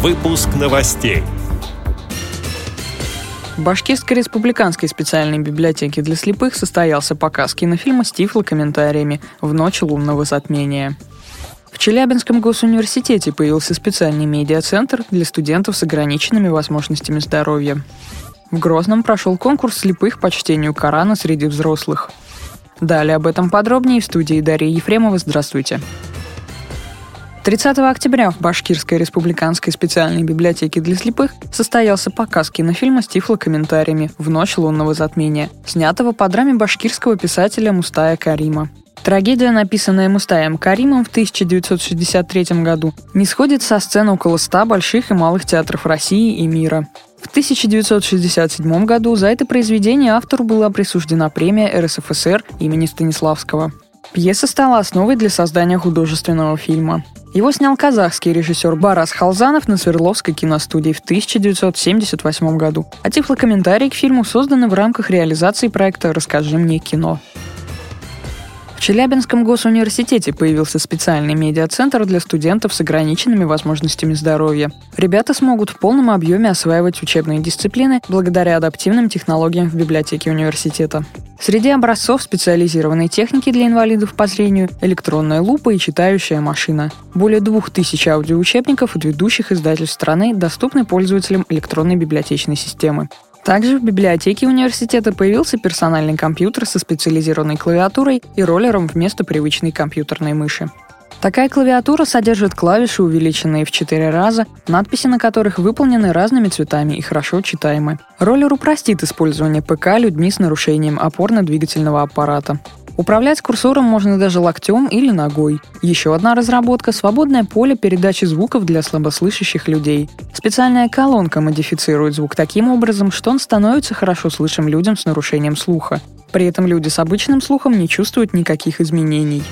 Выпуск новостей. В Башкирской республиканской специальной библиотеке для слепых состоялся показ кинофильма с тифлокомментариями «В ночь лунного затмения». В Челябинском госуниверситете появился специальный медиацентр для студентов с ограниченными возможностями здоровья. В Грозном прошел конкурс слепых по чтению Корана среди взрослых. Далее об этом подробнее в студии Дарья Ефремова. Здравствуйте. 30 октября в Башкирской республиканской специальной библиотеке для слепых состоялся показ кинофильма с тифлокомментариями «В ночь лунного затмения», снятого по драме башкирского писателя Мустая Карима. Трагедия, написанная Мустаем Каримом в 1963 году, не сходит со сцен около ста больших и малых театров России и мира. В 1967 году за это произведение автору была присуждена премия РСФСР имени Станиславского. Пьеса стала основой для создания художественного фильма. Его снял казахский режиссер Барас Халзанов на Свердловской киностудии в 1978 году, а тифлокомментарии к фильму созданы в рамках реализации проекта «Расскажи мне кино». В Челябинском госуниверситете появился специальный медиацентр для студентов с ограниченными возможностями здоровья. Ребята смогут в полном объеме осваивать учебные дисциплины благодаря адаптивным технологиям в библиотеке университета. Среди образцов специализированной техники для инвалидов по зрению – электронная лупа и читающая машина. Более двух тысяч аудиоучебников от ведущих издательств страны доступны пользователям электронной библиотечной системы. Также в библиотеке университета появился персональный компьютер со специализированной клавиатурой и роллером вместо привычной компьютерной мыши. Такая клавиатура содержит клавиши, увеличенные в 4 раза, надписи на которых выполнены разными цветами и хорошо читаемы. Роллер упростит использование ПК людьми с нарушением опорно-двигательного аппарата. Управлять курсором можно даже локтем или ногой. Еще одна разработка – свободное поле передачи звуков для слабослышащих людей. Специальная колонка модифицирует звук таким образом, что он становится хорошо слышим людям с нарушением слуха. При этом люди с обычным слухом не чувствуют никаких изменений.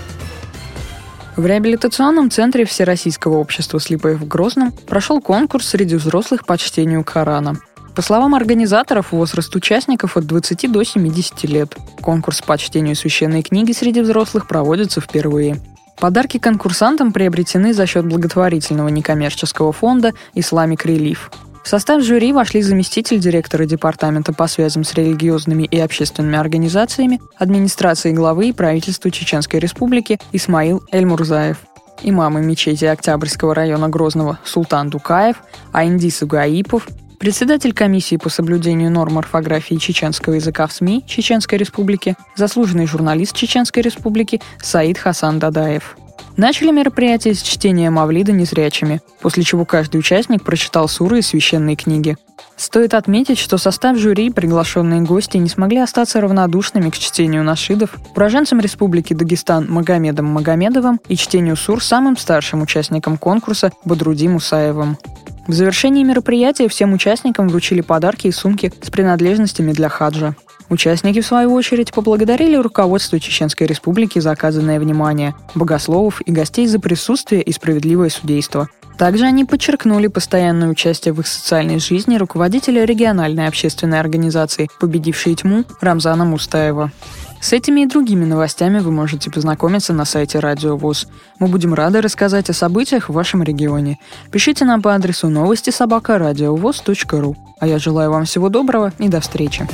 В реабилитационном центре Всероссийского общества слепых в Грозном прошел конкурс среди взрослых по чтению Корана. По словам организаторов, возраст участников от 20 до 70 лет. Конкурс по чтению священной книги среди взрослых проводится впервые. Подарки конкурсантам приобретены за счет благотворительного некоммерческого фонда «Исламик Релиф». В состав жюри вошли заместитель директора Департамента по связям с религиозными и общественными организациями, администрации главы и правительства Чеченской Республики Исмаил Эльмурзаев, имамы мечети Октябрьского района Грозного Султан Дукаев, Аиндис Угаипов, председатель комиссии по соблюдению норм орфографии чеченского языка в СМИ Чеченской Республики, заслуженный журналист Чеченской Республики Саид Хасан Дадаев. Начали мероприятие с чтения Мавлида незрячими, после чего каждый участник прочитал суры и священные книги. Стоит отметить, что состав жюри и приглашенные гости не смогли остаться равнодушными к чтению нашидов, уроженцам Республики Дагестан Магомедом Магомедовым и чтению сур самым старшим участником конкурса Бодруди Мусаевым. В завершении мероприятия всем участникам вручили подарки и сумки с принадлежностями для хаджа. Участники, в свою очередь, поблагодарили руководство Чеченской Республики за оказанное внимание, богословов и гостей за присутствие и справедливое судейство. Также они подчеркнули постоянное участие в их социальной жизни руководителя региональной общественной организации «Победившие тьму» Рамзана Мустаева. С этими и другими новостями вы можете познакомиться на сайте Радио ВОЗ. Мы будем рады рассказать о событиях в вашем регионе. Пишите нам по адресу новости собака ру. А я желаю вам всего доброго и до встречи.